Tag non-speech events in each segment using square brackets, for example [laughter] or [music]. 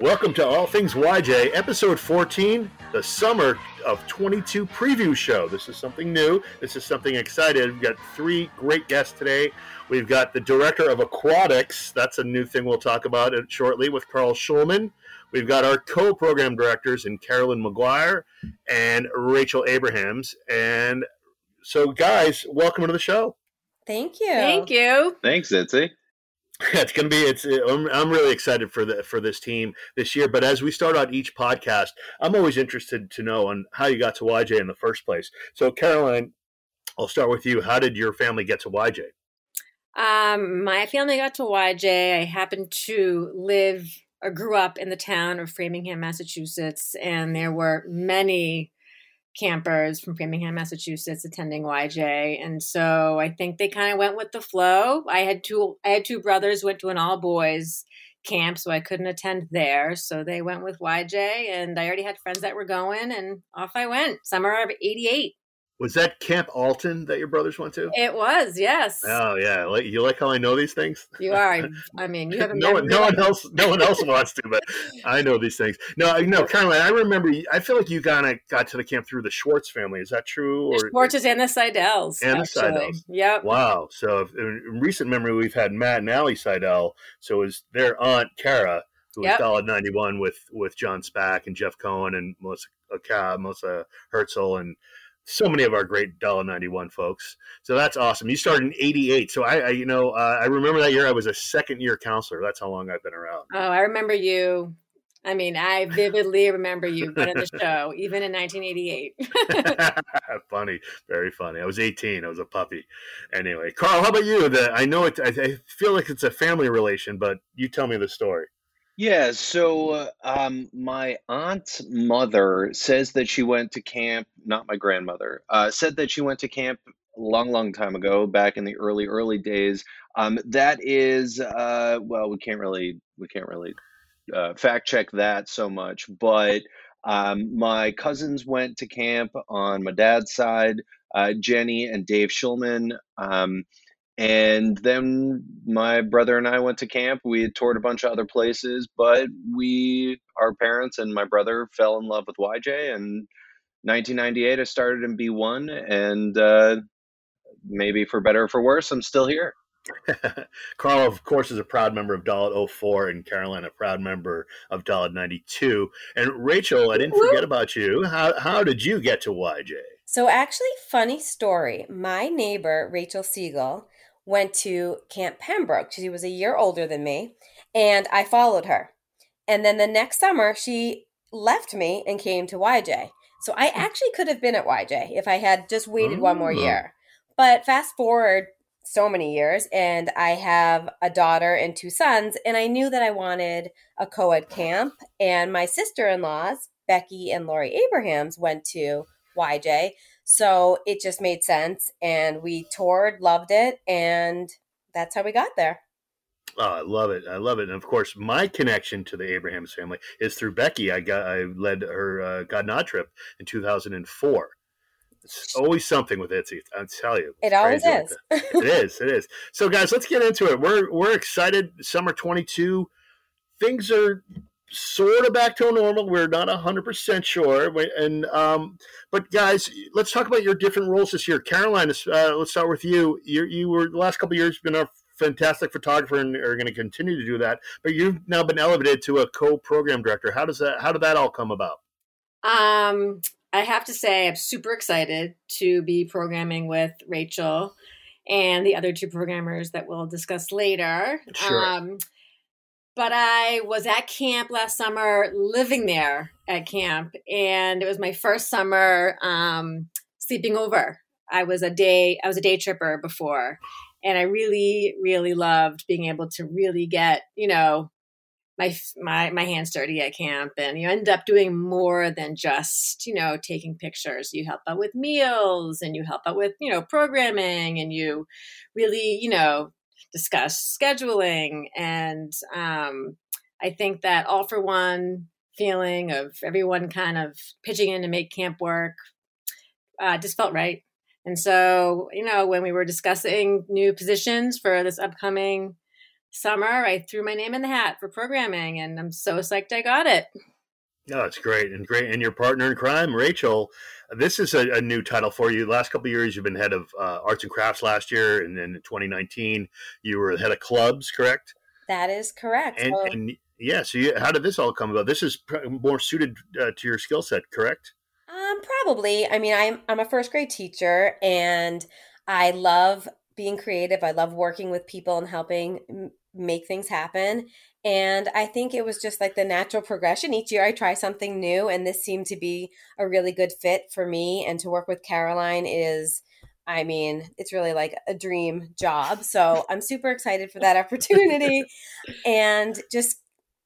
Welcome to All Things YJ, episode 14, the summer of 22 preview show. This is something new. This is something excited. We've got three great guests today. We've got the director of aquatics. That's a new thing we'll talk about shortly with Carl Schulman. We've got our co program directors in Carolyn McGuire and Rachel Abrahams. And so, guys, welcome to the show. Thank you. Thank you. Thanks, Itzy. [laughs] it's going to be it's I'm, I'm really excited for the for this team this year but as we start out each podcast i'm always interested to know on how you got to yj in the first place. So caroline i'll start with you. How did your family get to yj um, my family got to yj i happened to live or grew up in the town of framingham massachusetts and there were many campers from Framingham, Massachusetts, attending YJ, and so I think they kind of went with the flow. I had two, I had two brothers went to an all boys camp, so I couldn't attend there. So they went with YJ, and I already had friends that were going, and off I went. Summer of '88. Was that Camp Alton that your brothers went to? It was, yes. Oh yeah, you like how I know these things? You are. [laughs] I mean, you have no one, no one else, no one else wants to, but I know these things. No, no, Caroline. I remember. I feel like you kind of got to the camp through the Schwartz family. Is that true? Or, the Schwartzes and the Seidel's. And actually. the Seidel's. Yep. Wow. So in recent memory, we've had Matt and Allie Seidel. So it was their aunt Kara, who yep. was ninety one with with John Spack and Jeff Cohen and Melissa uh, Melissa Herzl and so many of our great Dalit 91 folks. So that's awesome. You started in 88. So I, I you know, uh, I remember that year I was a second year counselor. That's how long I've been around. Oh, I remember you. I mean, I vividly remember you running the show, even in 1988. [laughs] [laughs] funny, very funny. I was 18. I was a puppy. Anyway, Carl, how about you? The, I know it. I, I feel like it's a family relation, but you tell me the story. Yeah, so uh, um, my aunt's mother says that she went to camp, not my grandmother, uh, said that she went to camp a long, long time ago, back in the early, early days. Um, that is, uh, well, we can't really, we can't really uh, fact check that so much, but um, my cousins went to camp on my dad's side. Uh, Jenny and Dave Schulman. Um, and then my brother and I went to camp. We had toured a bunch of other places, but we, our parents and my brother, fell in love with YJ. And 1998, I started in B1, and uh, maybe for better or for worse, I'm still here. [laughs] Carl, of course, is a proud member of Dalit 04 and Caroline, a proud member of Dalit 92. And Rachel, I didn't forget about you. How, how did you get to YJ? So, actually, funny story. My neighbor, Rachel Siegel, went to Camp Pembroke. She was a year older than me, and I followed her. And then the next summer, she left me and came to YJ. So I hmm. actually could have been at YJ if I had just waited one more oh. year. But fast forward so many years, and I have a daughter and two sons, and I knew that I wanted a co ed camp. And my sister in laws, Becky and Lori Abrahams, went to YJ. So it just made sense. And we toured, loved it. And that's how we got there. Oh, I love it. I love it. And of course, my connection to the Abrahams family is through Becky. I got I led her uh, God Nod trip in 2004. It's always something with Itzy. I tell you, it always is. it [laughs] is. It is. So, guys, let's get into it. We're we're excited. Summer 22. Things are sort of back to normal. We're not hundred percent sure, and um, but guys, let's talk about your different roles this year. Caroline, uh, let's start with you. You you were the last couple years been a fantastic photographer and are going to continue to do that. But you've now been elevated to a co-program director. How does that? How did that all come about? Um, I have to say, I'm super excited to be programming with Rachel and the other two programmers that we'll discuss later. Sure. Um, but I was at camp last summer, living there at camp, and it was my first summer um, sleeping over. I was a day I was a day tripper before, and I really really loved being able to really get you know my my my hands dirty at camp, and you end up doing more than just you know taking pictures. You help out with meals, and you help out with you know programming, and you really you know discuss scheduling. And um, I think that all for one feeling of everyone kind of pitching in to make camp work uh, just felt right. And so, you know, when we were discussing new positions for this upcoming summer, I threw my name in the hat for programming, and I'm so psyched I got it. No, it's great and great. And your partner in crime, Rachel, this is a, a new title for you. Last couple years, you've been head of uh, arts and crafts last year, and then in 2019, you were head of clubs, correct? That is correct. And, and yeah, so you, how did this all come about? This is pr- more suited uh, to your skill set, correct? Um, probably. I mean, I'm I'm a first grade teacher, and I love being creative. I love working with people and helping m- make things happen. And I think it was just like the natural progression. Each year, I try something new, and this seemed to be a really good fit for me. And to work with Caroline is, I mean, it's really like a dream job. So I'm super excited for that opportunity, [laughs] and just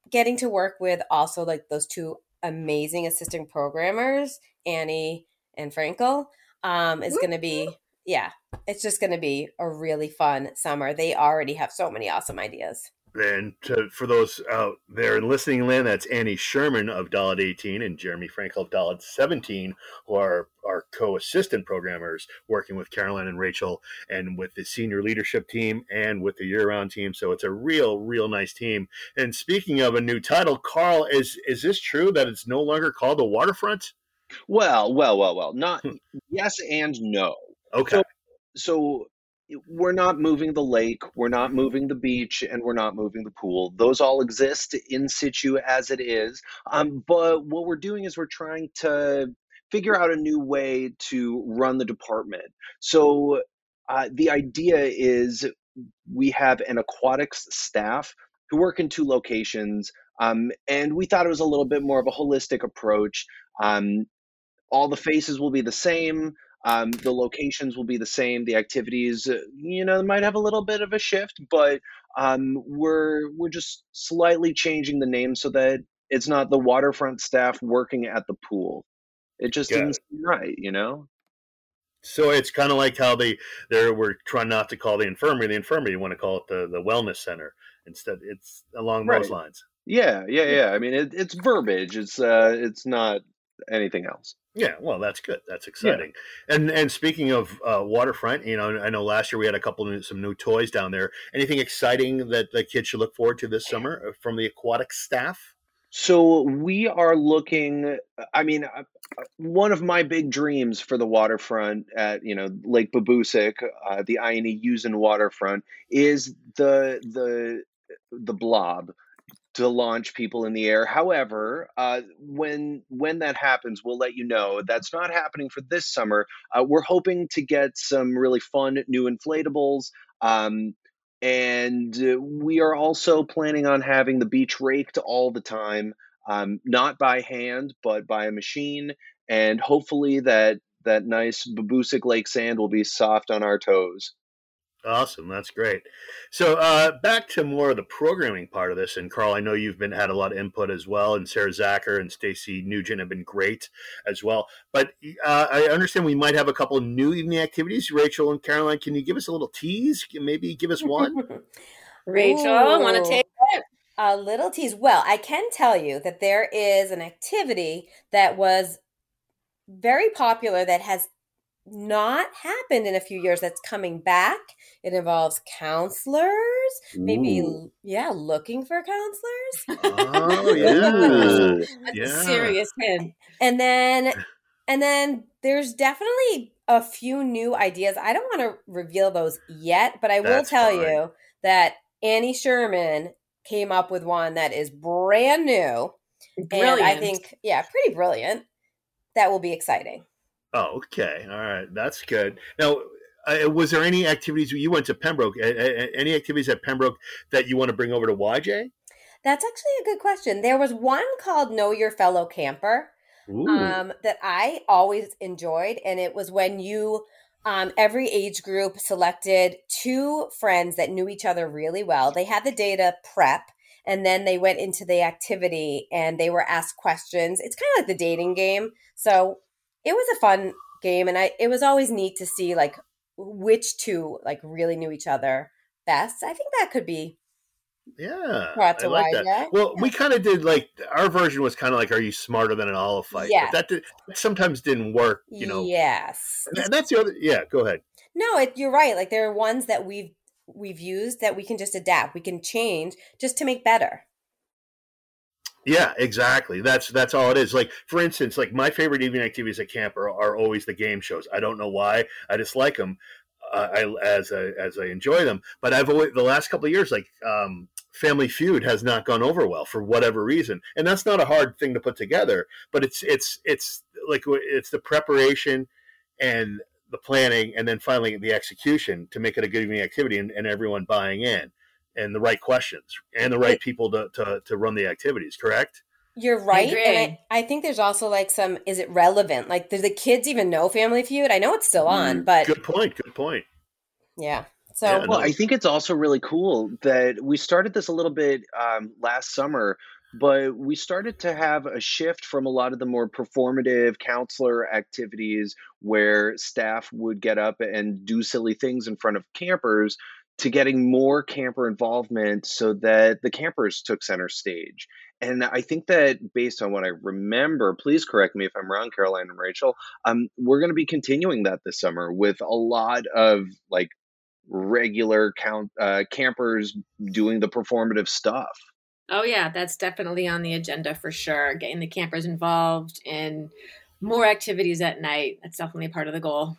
getting to work with also like those two amazing assistant programmers Annie and Frankel um, is going to be, yeah, it's just going to be a really fun summer. They already have so many awesome ideas. And to, for those out there in listening land, that's Annie Sherman of Dalit 18 and Jeremy Frankel of Dalit 17, who are our co-assistant programmers working with Caroline and Rachel and with the senior leadership team and with the year-round team. So it's a real, real nice team. And speaking of a new title, Carl, is is this true that it's no longer called the Waterfront? Well, well, well, well. Not hmm. yes and no. Okay. So we're not moving the lake, we're not moving the beach, and we're not moving the pool. Those all exist in situ as it is. Um, but what we're doing is we're trying to figure out a new way to run the department. So uh, the idea is we have an aquatics staff who work in two locations, um, and we thought it was a little bit more of a holistic approach. Um, all the faces will be the same. Um, the locations will be the same. The activities, uh, you know, might have a little bit of a shift, but um, we're we're just slightly changing the name so that it's not the waterfront staff working at the pool. It just Got didn't seem right, you know. So it's kind of like how they they were trying not to call the infirmary the infirmary. You want to call it the the wellness center instead. It's along those lines. Yeah, yeah, yeah. I mean, it, it's verbiage. It's uh, it's not anything else. Yeah, well, that's good. That's exciting. And and speaking of uh, waterfront, you know, I know last year we had a couple of some new toys down there. Anything exciting that the kids should look forward to this summer uh, from the aquatic staff? So we are looking. I mean, uh, uh, one of my big dreams for the waterfront at you know Lake Baboosic, uh, the INE Usen waterfront, is the the the blob to launch people in the air. However, uh, when when that happens, we'll let you know. That's not happening for this summer. Uh, we're hoping to get some really fun new inflatables. Um, and uh, we are also planning on having the beach raked all the time, um, not by hand, but by a machine. And hopefully that that nice Baboosic Lake sand will be soft on our toes. Awesome, that's great. So uh, back to more of the programming part of this, and Carl, I know you've been had a lot of input as well, and Sarah Zacher and Stacy Nugent have been great as well. But uh, I understand we might have a couple of new evening activities. Rachel and Caroline, can you give us a little tease? Maybe give us one. [laughs] Rachel, I want to take it? A little tease. Well, I can tell you that there is an activity that was very popular that has not happened in a few years that's coming back. It involves counselors, maybe, yeah, looking for counselors. [laughs] Oh yeah, [laughs] That's Yeah. a serious hint. And then and then there's definitely a few new ideas. I don't want to reveal those yet, but I will tell fine. you that Annie Sherman came up with one that is brand new. Brilliant. And I think, yeah, pretty brilliant. That will be exciting. Oh, okay. All right. That's good. Now, uh, was there any activities you went to Pembroke? Uh, uh, any activities at Pembroke that you want to bring over to YJ? That's actually a good question. There was one called Know Your Fellow Camper. Um, that I always enjoyed, and it was when you, um, every age group selected two friends that knew each other really well. They had the data prep, and then they went into the activity and they were asked questions. It's kind of like the dating game, so it was a fun game, and I it was always neat to see like which two like really knew each other best. I think that could be yeah, I like that. Well, we kind of did like our version was kind of like, "Are you smarter than an olive fight?" Yeah. But that did, sometimes didn't work, you know. yes. And that's the other. Yeah, go ahead. No, it, you're right. Like there are ones that we've we've used that we can just adapt, we can change just to make better. Yeah, exactly. That's that's all it is. Like for instance, like my favorite evening activities at camp are, are always the game shows. I don't know why. I just like them. Uh, I as I, as I enjoy them. But I've always the last couple of years, like um, Family Feud has not gone over well for whatever reason, and that's not a hard thing to put together. But it's it's it's like it's the preparation and the planning, and then finally the execution to make it a good evening activity, and, and everyone buying in and the right questions and the right people to, to, to run the activities, correct? You're right. I and I, I, think there's also like some, is it relevant? Like, do the kids even know Family Feud? I know it's still on, mm, but. Good point. Good point. Yeah. So, yeah, well, I think it's also really cool that we started this a little bit um, last summer, but we started to have a shift from a lot of the more performative counselor activities where staff would get up and do silly things in front of campers to getting more camper involvement so that the campers took center stage. And I think that based on what I remember, please correct me if I'm wrong, Caroline and Rachel, um, we're going to be continuing that this summer with a lot of like regular count uh, campers doing the performative stuff. Oh yeah, that's definitely on the agenda for sure. Getting the campers involved in more activities at night. That's definitely part of the goal.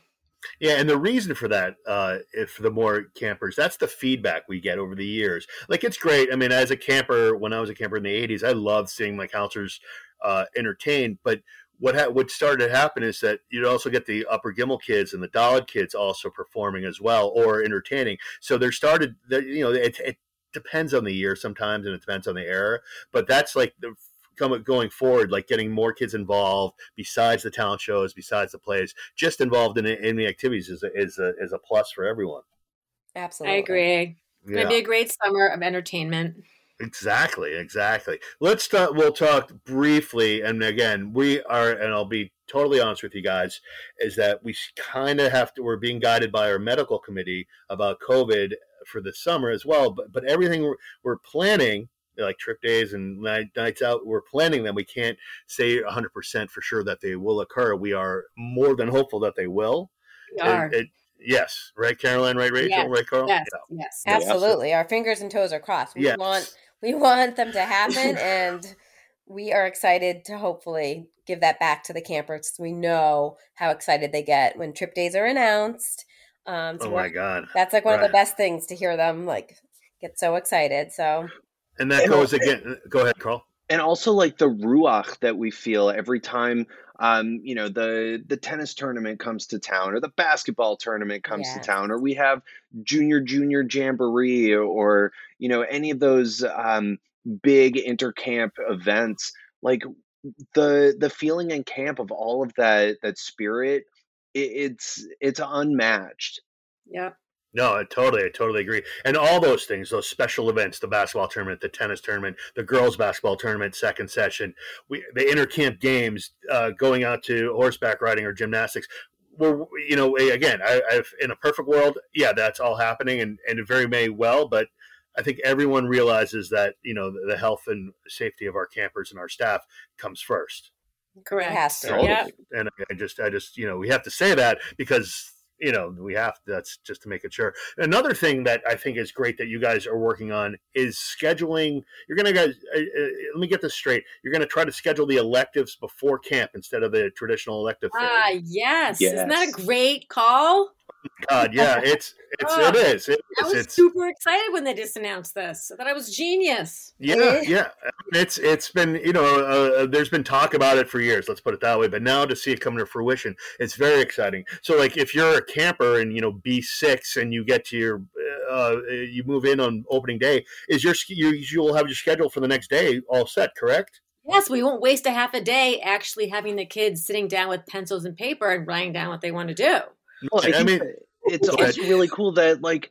Yeah, and the reason for that, uh, if the more campers, that's the feedback we get over the years. Like it's great. I mean, as a camper, when I was a camper in the '80s, I loved seeing my counselors uh, entertained. But what ha- what started to happen is that you'd also get the Upper Gilmore kids and the Dollard kids also performing as well or entertaining. So there started, you know, it, it depends on the year sometimes, and it depends on the era. But that's like the going forward, like getting more kids involved besides the talent shows, besides the plays, just involved in, in the activities is a, is a, is a plus for everyone. Absolutely. I agree. It's going to be a great summer of entertainment. Exactly, exactly. Let's talk. We'll talk briefly, and again, we are, and I'll be totally honest with you guys, is that we kind of have to. We're being guided by our medical committee about COVID for the summer as well. But but everything we're, we're planning like trip days and night, nights out. We're planning them. We can't say 100% for sure that they will occur. We are more than hopeful that they will. We are. It, it, yes, right, Caroline, right, Rachel, yes. right, Carl? Yes, yeah. yes, absolutely. Our fingers and toes are crossed. We yes. want we want them to happen, [laughs] and we are excited to hopefully give that back to the campers. We know how excited they get when trip days are announced. Um, so oh my god, that's like one right. of the best things to hear them like get so excited. So and that and goes again. Go ahead, Carl. And also like the ruach that we feel every time um, you know, the the tennis tournament comes to town or the basketball tournament comes yes. to town or we have junior junior jamboree or, or you know, any of those um, big intercamp events like the the feeling in camp of all of that that spirit it, it's it's unmatched yeah no, I totally, I totally agree. And all those things, those special events, the basketball tournament, the tennis tournament, the girls' basketball tournament, second session, we, the intercamp games, uh, going out to horseback riding or gymnastics. Well, you know, again, I, I've in a perfect world, yeah, that's all happening, and and it very may well, but I think everyone realizes that you know the, the health and safety of our campers and our staff comes first. Correct. So, yeah. And I just, I just, you know, we have to say that because you know we have that's just to make it sure another thing that i think is great that you guys are working on is scheduling you're gonna guys uh, uh, let me get this straight you're gonna try to schedule the electives before camp instead of the traditional elective ah yes. yes isn't that a great call God, yeah, [laughs] it's it's oh, it is. It I was it's, super excited when they just announced this. I thought I was genius. Yeah, yeah. It's it's been you know uh, uh, there's been talk about it for years. Let's put it that way. But now to see it come to fruition, it's very exciting. So like if you're a camper and you know B six and you get to your uh, you move in on opening day, is your you you'll have your schedule for the next day all set, correct? Yes, we won't waste a half a day actually having the kids sitting down with pencils and paper and writing down what they want to do. Well, I, I mean, it's also really cool that like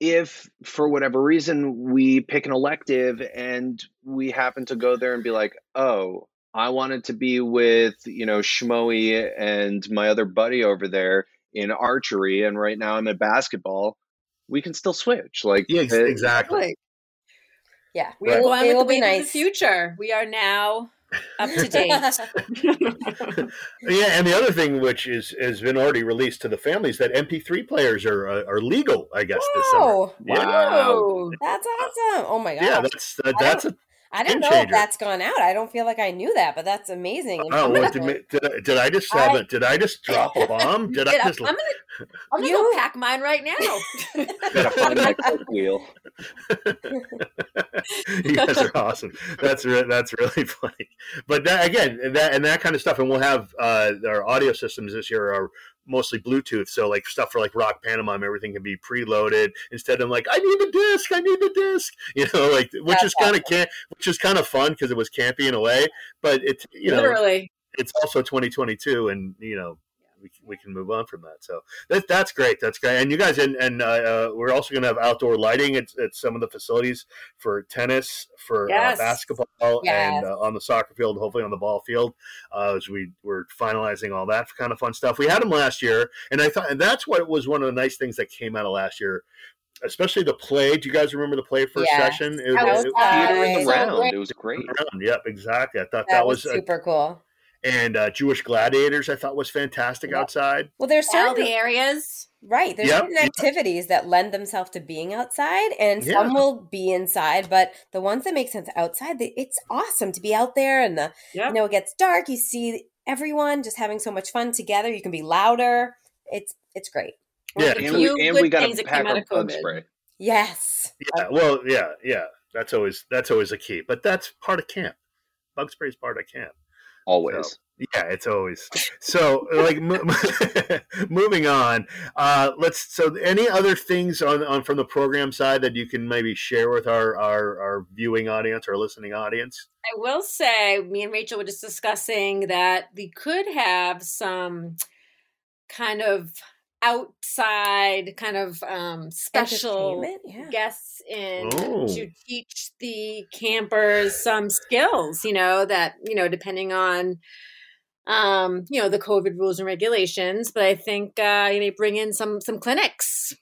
if for whatever reason we pick an elective and we happen to go there and be like, oh, I wanted to be with you know Shmoey and my other buddy over there in archery, and right now I'm at basketball. We can still switch, like yeah, exactly. yeah, we are going it with the be nice. the future. We are now up to [laughs] date. yeah, and the other thing, which is has been already released to the families, that MP3 players are uh, are legal. I guess this summer. Whoa. Yeah. Wow. That's awesome. Oh my god! Yeah, that's uh, that's a I didn't game know if that's gone out. I don't feel like I knew that, but that's amazing. Oh, well, wonderful. did, did, I- did I just have I- it? Did I just drop a bomb? [laughs] Did I Did I- just? I'm gonna, I'm gonna You- go pack mine right now. [laughs] Gotta find that [laughs] click wheel. you guys are awesome. That's re- that's really funny. But that, again, that and that kind of stuff, and we'll have uh, our audio systems this year are mostly Bluetooth. So like stuff for like Rock Pantomime, everything can be preloaded instead of like I need the disc, I need the disc. [laughs] You know, like which That's is kind of can which is kind of fun because it was campy in a way, but it's you know Literally. it's also 2022 and you know we, we can move on from that so that, that's great that's great and you guys and, and uh, uh, we're also going to have outdoor lighting at, at some of the facilities for tennis for Yes. uh, basketball Yes. and uh, on the soccer field hopefully on the ball field uh, as we were finalizing all that kind of fun stuff we had them last year and i thought and that's what was one of the nice things that came out of last year especially the play do you guys remember the play first Yes. session It- That was it- Theater in the round. great. It was great. Yep, exactly. I thought that, that, was, was, a- super cool. And uh, Jewish gladiators. I thought was fantastic Yep. outside. Well, there's All certain the areas. right. There's Yep, certain yep. activities that lend themselves to being outside, and Yeah. some will be inside. But the ones that make sense outside, it's awesome to be out there. And the Yep. you know it gets dark. You see everyone just having so much fun together. You can be louder. It's it's great. Yeah, The And we, and we got things to pack our of bug COVID. spray. Yes. Yeah, well, yeah, yeah. That's always that's always a key. But that's part of camp. Bug spray is part of camp. Always. Yeah, it's always so. Like mo- [laughs] moving on. Uh, let's. So, any other things on, on from the program side that you can maybe share with our our, our viewing audience, our listening audience? I will say, me and Rachel were just discussing that we could have some kind of outside, kind of um, special yeah. guests in Oh. to teach the campers some skills. You know that you know depending on. Um, you know the COVID rules and regulations, but I think uh, you may bring in some some clinics.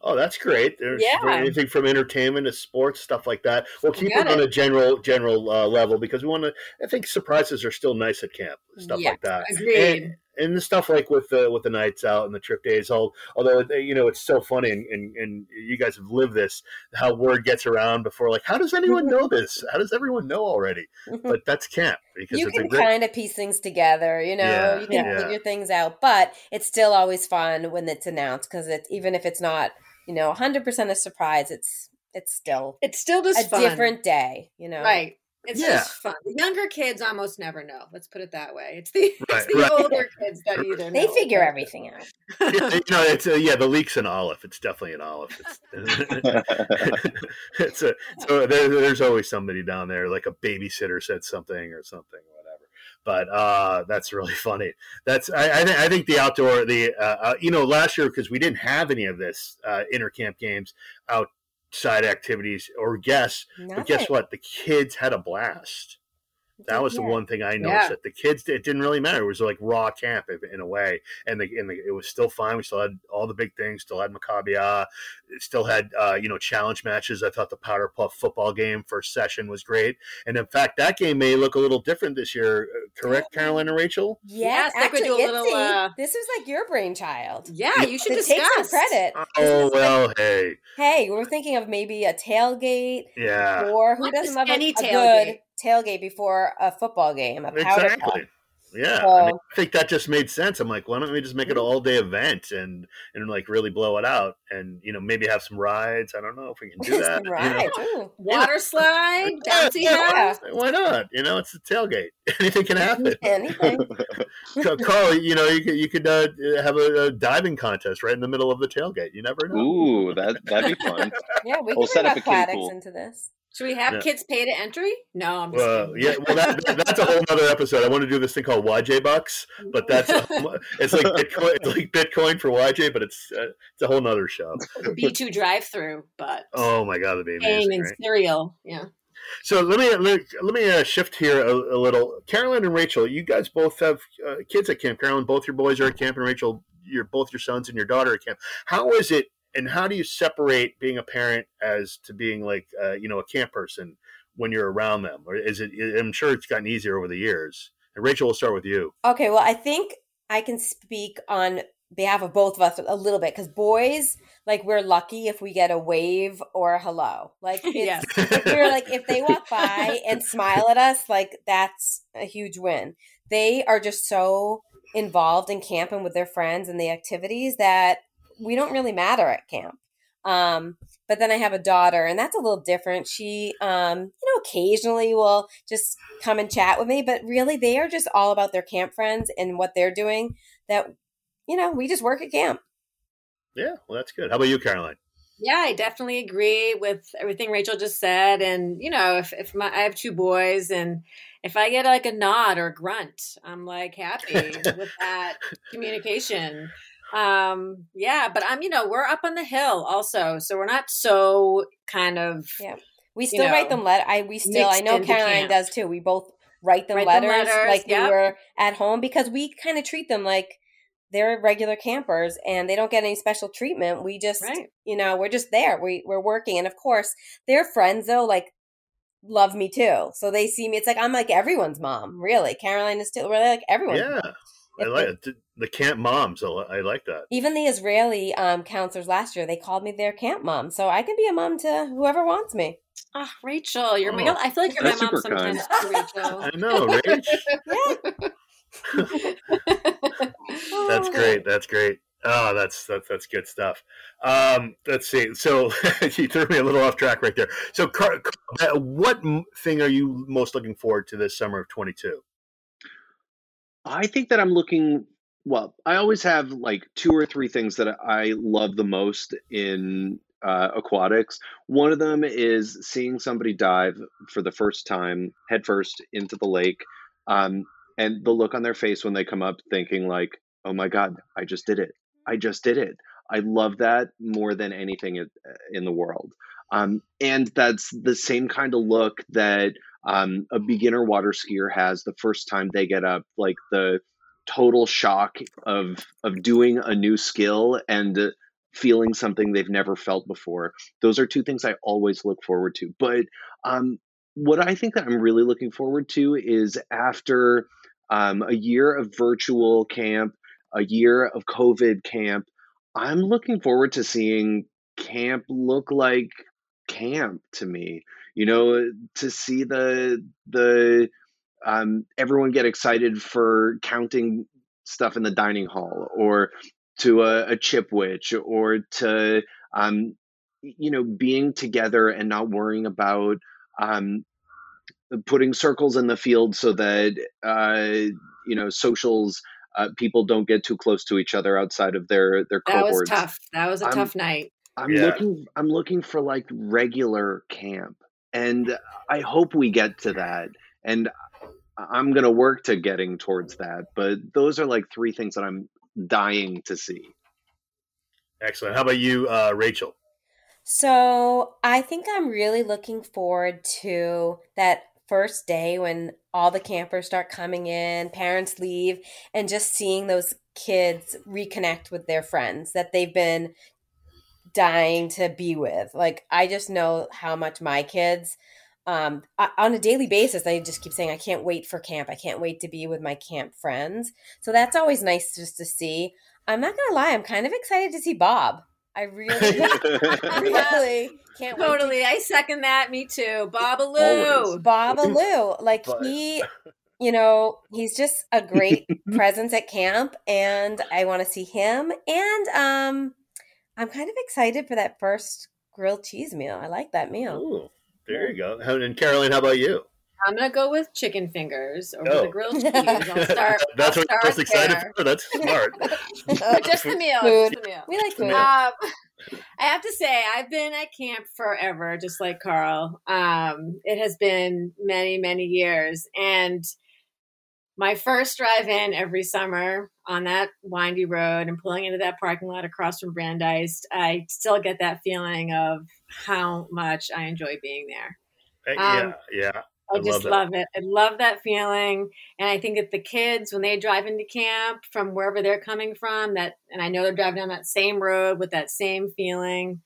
Oh, that's great. There's Yeah. anything from entertainment to sports, stuff like that. We'll keep got it on it. a general general uh, level because we want to. I think surprises are still nice at camp, stuff Yeah, like that. agreed. And, and the stuff like with the with the nights out and the trip days, all although you know it's so funny and, and, and you guys have lived this, how word gets around before like how does anyone know this? How does everyone know already? Mm-hmm. But that's camp because you it's can great. kind of piece things together, you know. Yeah, you can yeah. figure things out, but it's still always fun when it's announced because it's even if it's not, you know, hundred percent a surprise, it's it's still It's still a just fun. different day, you know. Right. It's Yeah. just fun. The younger kids almost never know. Let's put it that way. It's the [laughs] Right, it's the right. older kids that either They figure everything out. Yeah, [laughs] you know, it's uh, yeah, the leak's an olive. It's definitely an olive. It's, [laughs] it's a so there, there's always somebody down there, like a babysitter said something or something, whatever. But uh, that's really funny. That's I I, th- I think the outdoor the uh, uh, you know last year because we didn't have any of this uh, intercamp games outside activities or guests. But guess what? The kids had a blast. That was the one thing I noticed Yeah. that the kids it didn't really matter. It was like raw camp in, in a way, and the, and the, it was still fine. We still had all the big things. Still had Maccabia. It Still had uh, you know challenge matches. I thought the Powder Puff football game first session was great, and in fact that game may look a little different this year. Uh, Correct, Caroline and Rachel? Yes, Yes, actually, do a little, Itzy, uh, this is like your brainchild. Yeah, you should to discuss. take some credit. Oh is like, well, hey, hey, we're thinking of maybe a tailgate, yeah, or who Not doesn't just love a, any a good tailgate. tailgate before a football game, a powder puff. exactly. Yeah, I, mean, I think that just made sense. I'm like, why don't we just make it an all day event and and like really blow it out, and you know maybe have some rides. I don't know if we can [laughs] do that. you know? right. ooh. [laughs] Water slide, [laughs] Yeah, bouncy yeah, house. why not? You know, it's a tailgate. Anything can happen. Anything. Ca- Carl, you know, you could you could uh, have a, a diving contest right in the middle of the tailgate. You never know. Ooh, that that'd be fun. Yeah, we We'll can set bring up a kiddie aquatics pool. into this. Should we have Yeah. kids pay to entry? No, I'm just Well, kidding. yeah, well, that, that- that's a whole other episode. I want to do this thing called YJ Bucks, but that's a, [laughs] it's like Bitcoin, it's like Bitcoin for YJ, but it's uh, it's a whole nother show. B two drive through, but Oh my god, that'd be paying Right? cereal. Yeah. So let me let, let me uh, shift here a, a little. Carolyn and Rachel, you guys both have uh, kids at camp. Carolyn, both your boys are at camp, and Rachel, your both your sons and your daughter at camp. How is it, and how do you separate being a parent as to being like uh, you know a camp person when you're around them, or is it? I'm sure it's gotten easier over the years. And Rachel, we'll start with you. Okay, well, I think I can speak on behalf of both of us a little bit because boys, like, we're lucky if we get a wave or a hello. Like, [laughs] it's, Yes. we're like, if they walk by and smile at us, like, that's a huge win. They are just so involved in camping with their friends and the activities that we don't really matter at camp. Um, but then I have a daughter, and that's a little different. She, um, you know, occasionally will just come and chat with me, but really, they are just all about their camp friends and what they're doing. That you know, we just work at camp. Yeah, well, that's good. How about you, Caroline? Yeah, I definitely agree with everything Rachel just said. And you know, if if my I have two boys, and if I get like a nod or a grunt, I'm like happy [laughs] with that communication. Um, yeah, but I'm you know we're up on the hill also, so we're not so kind of Yeah. We You still write them let I we still I know Caroline does too. We both write them Write them letters, letters, like yep. we were at home because we kind of treat them like they're regular campers and they don't get any special treatment. We just right. you know, we're just there. We we're working. And of course, their friends though, like love me too. So they see me. It's like I'm like everyone's mom, really. Caroline is still we're like everyone Yeah, mom. I like it. The camp moms. I I like that. Even the Israeli um, counselors last year, they called me their camp mom. So I can be a mom to whoever wants me. Oh, Rachel, you're my. Oh, I feel like you're my mom sometimes Rachel. I know, Rach. [laughs] [laughs] That's great. That's great. Oh, that's that's that's good stuff. Um, let's see. So [laughs] you threw me a little off track right there. So, Car- Car- uh, what thing are you most looking forward to this summer of 22? I think that I'm looking. Well, I always have like two or three things that I love the most in uh, aquatics. One of them is seeing somebody dive for the first time, headfirst into the lake, um, and the look on their face when they come up, thinking like, "Oh my God, I just did it! I just did it!" I love that more than anything in, in the world. Um, and that's the same kind of look that um, a beginner water skier has the first time they get up, like the total shock of of doing a new skill and uh, feeling something they've never felt before. Those are two things I always look forward to. But um, what I think that I'm really looking forward to is after um, a year of virtual camp, a year of COVID camp, I'm looking forward to seeing camp look like camp to me you know to see the the um, everyone get excited for counting stuff in the dining hall or to a, a Chipwich or to um, you know being together and not worrying about um, putting circles in the field so that uh, you know socials uh, people don't get too close to each other outside of their their That was cohorts tough. That was a I'm- tough night. I'm Yeah. looking I'm looking for like regular camp. And I hope we get to that. And I'm going to work to getting towards that, but those are like three things that I'm dying to see. Excellent. How about you, uh, Rachel? So I think I'm really looking forward to that first day when all the campers start coming in, parents leave, and just seeing those kids reconnect with their friends that they've been dying to be with. Like I just know how much my kids um o- on a daily basis I just keep saying I can't wait for camp. I can't wait to be with my camp friends. So that's always nice just to see. I'm not going to lie, I'm kind of excited to see Bob. I really [laughs] really can't wait to Totally. I second that. Me too. Babaloo. Always. Bob Alou. Like But- he, you know, he's just a great [laughs] presence at camp, and I want to see him. And um, I'm kind of excited for that first grilled cheese meal. I like that meal. Ooh, there you go. How- And Caroline, how about you? I'm gonna go with chicken fingers over Oh. the grilled cheese. I'll [laughs] start. That's I'll what you're most excited there. for. That's [laughs] smart. Just the meal. Food. Just the meal. We like food. Um, [laughs] I have to say, I've been at camp forever, just like Carl. Um, it has been many, many years. And my first drive in every summer on that windy road and pulling into that parking lot across from Brandeis, I still get that feeling of how much I enjoy being there. Uh, yeah, Um, yeah. I, I love just that. love it. I love that feeling. And I think that the kids, when they drive into camp from wherever they're coming from, that, and I know they're driving down that same road with that same feeling.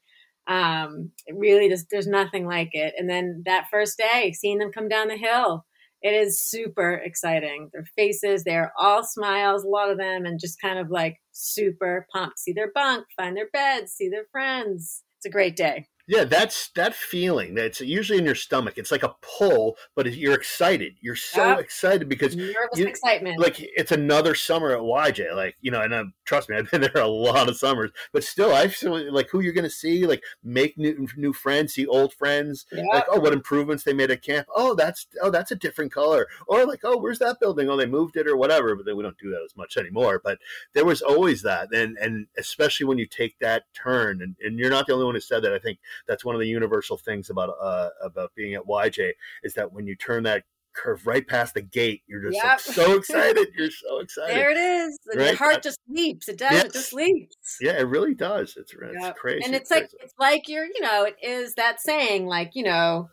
Um, it really just there's nothing like it. And then that first day, seeing them come down the hill, it is super exciting. Their faces, they're all smiles, a lot of them, and just kind of like super pumped. See their bunk, find their beds, see their friends. It's a great day. Yeah, that's that feeling. That's usually in your stomach. It's like a pull, but you're excited. You're so Yep. excited because Nervous you- excitement. like it's another summer at YJ. Like you know, and um, trust me, [laughs] I've been there a lot of summers. But still, I feel like who you're going to see, like make new new friends, see old friends. yeah. Like oh, what improvements they made at camp. Oh, that's oh, that's a different color. Or like oh, where's that building? Oh, they moved it or whatever. But then we don't do that as much anymore. But there was always that, and and especially when you take that turn, and, and you're not the only one who said that. I think that's one of the universal things about uh about being at YJ is that when you turn that curve right past the gate, you're just like, so excited. You're so [laughs] excited. there it is. Right? Your heart just leaps. It does. Yes. It just leaps. Yeah, it really does. It's, it's Yep. crazy. And it's like crazy. it's like you're, you know, it is that saying, like, you know,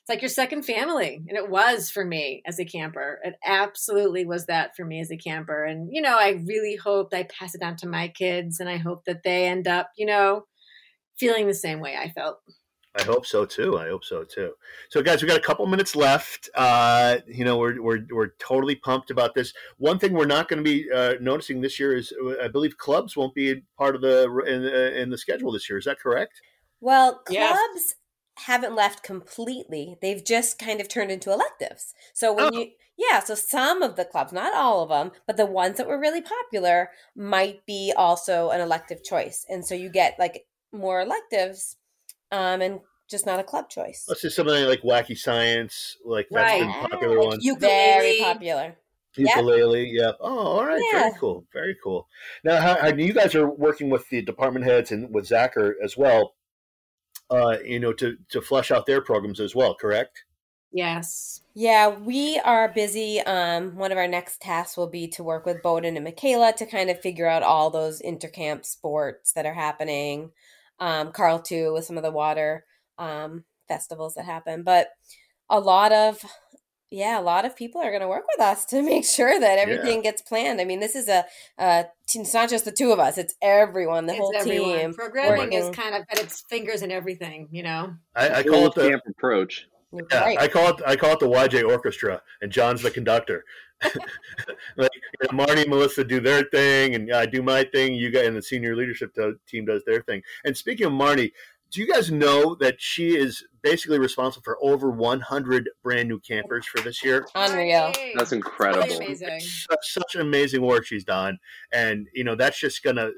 it's like your second family. And it was for me as a camper. It absolutely was that for me as a camper. And, you know, I really hoped I pass it down to my kids and I hope that they end up, you know, feeling the same way I felt. I hope so too. I hope so too. So, guys, we got a couple minutes left. Uh, you know, we're, we're we're totally pumped about this. One thing we're not going to be uh, noticing this year is, uh, I believe, clubs won't be part of the in, uh, in the schedule this year. Is that correct? Well, clubs Yes. haven't left completely. They've just kind of turned into electives. So when Oh. you yeah, so some of the clubs, not all of them, but the ones that were really popular might be also an elective choice. And so you get like more electives um and just not a club choice. Let's say something like wacky science, like that's Right. been popular Like ones. Very Ukulele. popular. Ukulele, Yep. ukulele, yeah. Oh, all right, very cool, very cool. Now, how, how, you guys are working with the department heads and with Zacher as well. Uh, you know, to to flesh out their programs as well. Correct? Yes. Yeah, we are busy. Um, one of our next tasks will be to work with Bowden and Michaela to kind of figure out all those intercamp sports that are happening. Um, Carl too with some of the water um, festivals that happen, but a lot of yeah, a lot of people are going to work with us to [laughs] make sure that everything gets planned. I mean, this is a, a it's not just the two of us; it's everyone, the It's whole everyone. team. Programming is kind of got its fingers in everything, you know? I, I call it the camp approach. yeah, Right. I call it I call it the YJ Orchestra, and John's the conductor. Like you know, Marty and Melissa do their thing, and I do my thing. You guys and the senior leadership do, team does their thing. And speaking of Marty, do you guys know that she is basically responsible for over 100 brand new campers for this year? Unreal. That's incredible. Really amazing. Such, such amazing work she's done, and you know that's just gonna uh,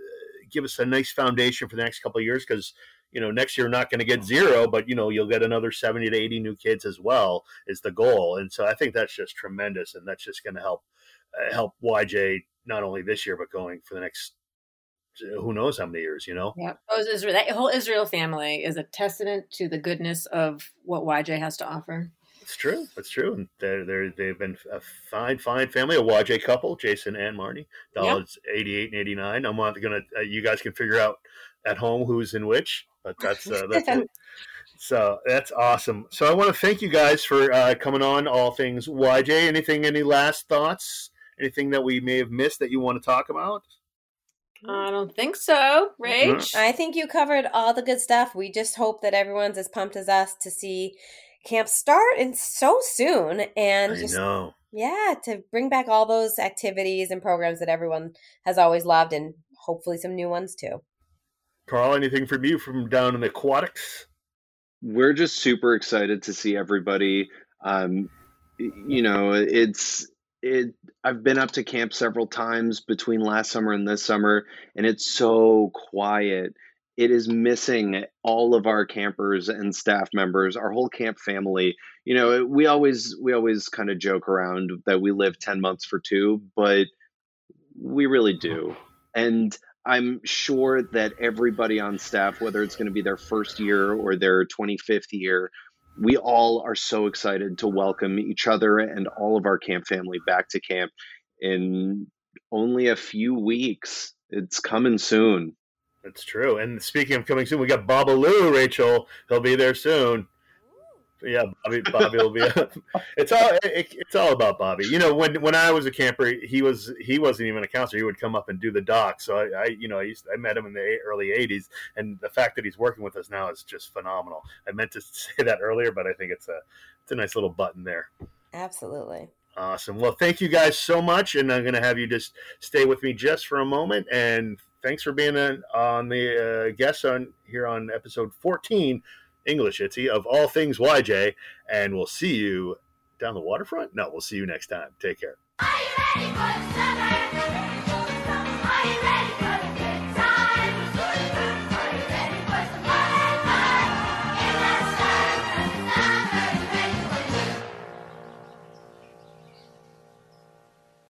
give us a nice foundation for the next couple of years because you know next year not going to get zero, but you know you'll get another 70 to 80 new kids as well is the goal, and so I think that's just tremendous, and that's just going to help uh, help YJ not only this year but going for the next who knows how many years, you know. Yeah, those Israel, that whole Israel family is a testament to the goodness of what YJ has to offer. It's true. It's true. And they're, they're, they've been a fine, fine family, a YJ couple, Jason and Marty. Dollars 88 and 89. I'm not going to, uh, you guys can figure out at home who's in which, but that's, uh, that's it. [laughs] So that's awesome. So I want to thank you guys for uh, coming on all things YJ. Anything, any last thoughts? Anything that we may have missed that you want to talk about? I don't think so, Rach. I think you covered all the good stuff. We just hope that everyone's as pumped as us to see camp start and so soon and I just know. yeah, to bring back all those activities and programs that everyone has always loved and hopefully some new ones too. Carl, anything from you from down in the aquatics? we're just super excited to see everybody. Um, you know, it's it. I've been up to camp several times between last summer and this summer, and it's so quiet. It is missing all of our campers and staff members, our whole camp family. You know, we always we always kind of joke around that we live ten months for two, but we really do. And I'm sure that everybody on staff, whether it's going to be their first year or their 25th year, we all are so excited to welcome each other and all of our camp family back to camp in only a few weeks. It's coming soon. That's true. And speaking of coming soon, we got Babaloo, Rachel. He'll be there soon. Yeah, Bobby. Bobby will be. It's all. It, it's all about Bobby. You know, when when I was a camper, he was he wasn't even a counselor. He would come up and do the doc. So I, I you know, I used I met him in the early '80s, and the fact that he's working with us now is just phenomenal. I meant to [laughs] say that earlier, but I think it's a it's a nice little button there. Absolutely. Awesome. Well, thank you guys so much, and I'm going to have you just stay with me just for a moment. And thanks for being on, on the uh, guest on here on episode 14 English Itzy of all things YJ, and we'll see you down the waterfront. No, we'll see you next time. Take care.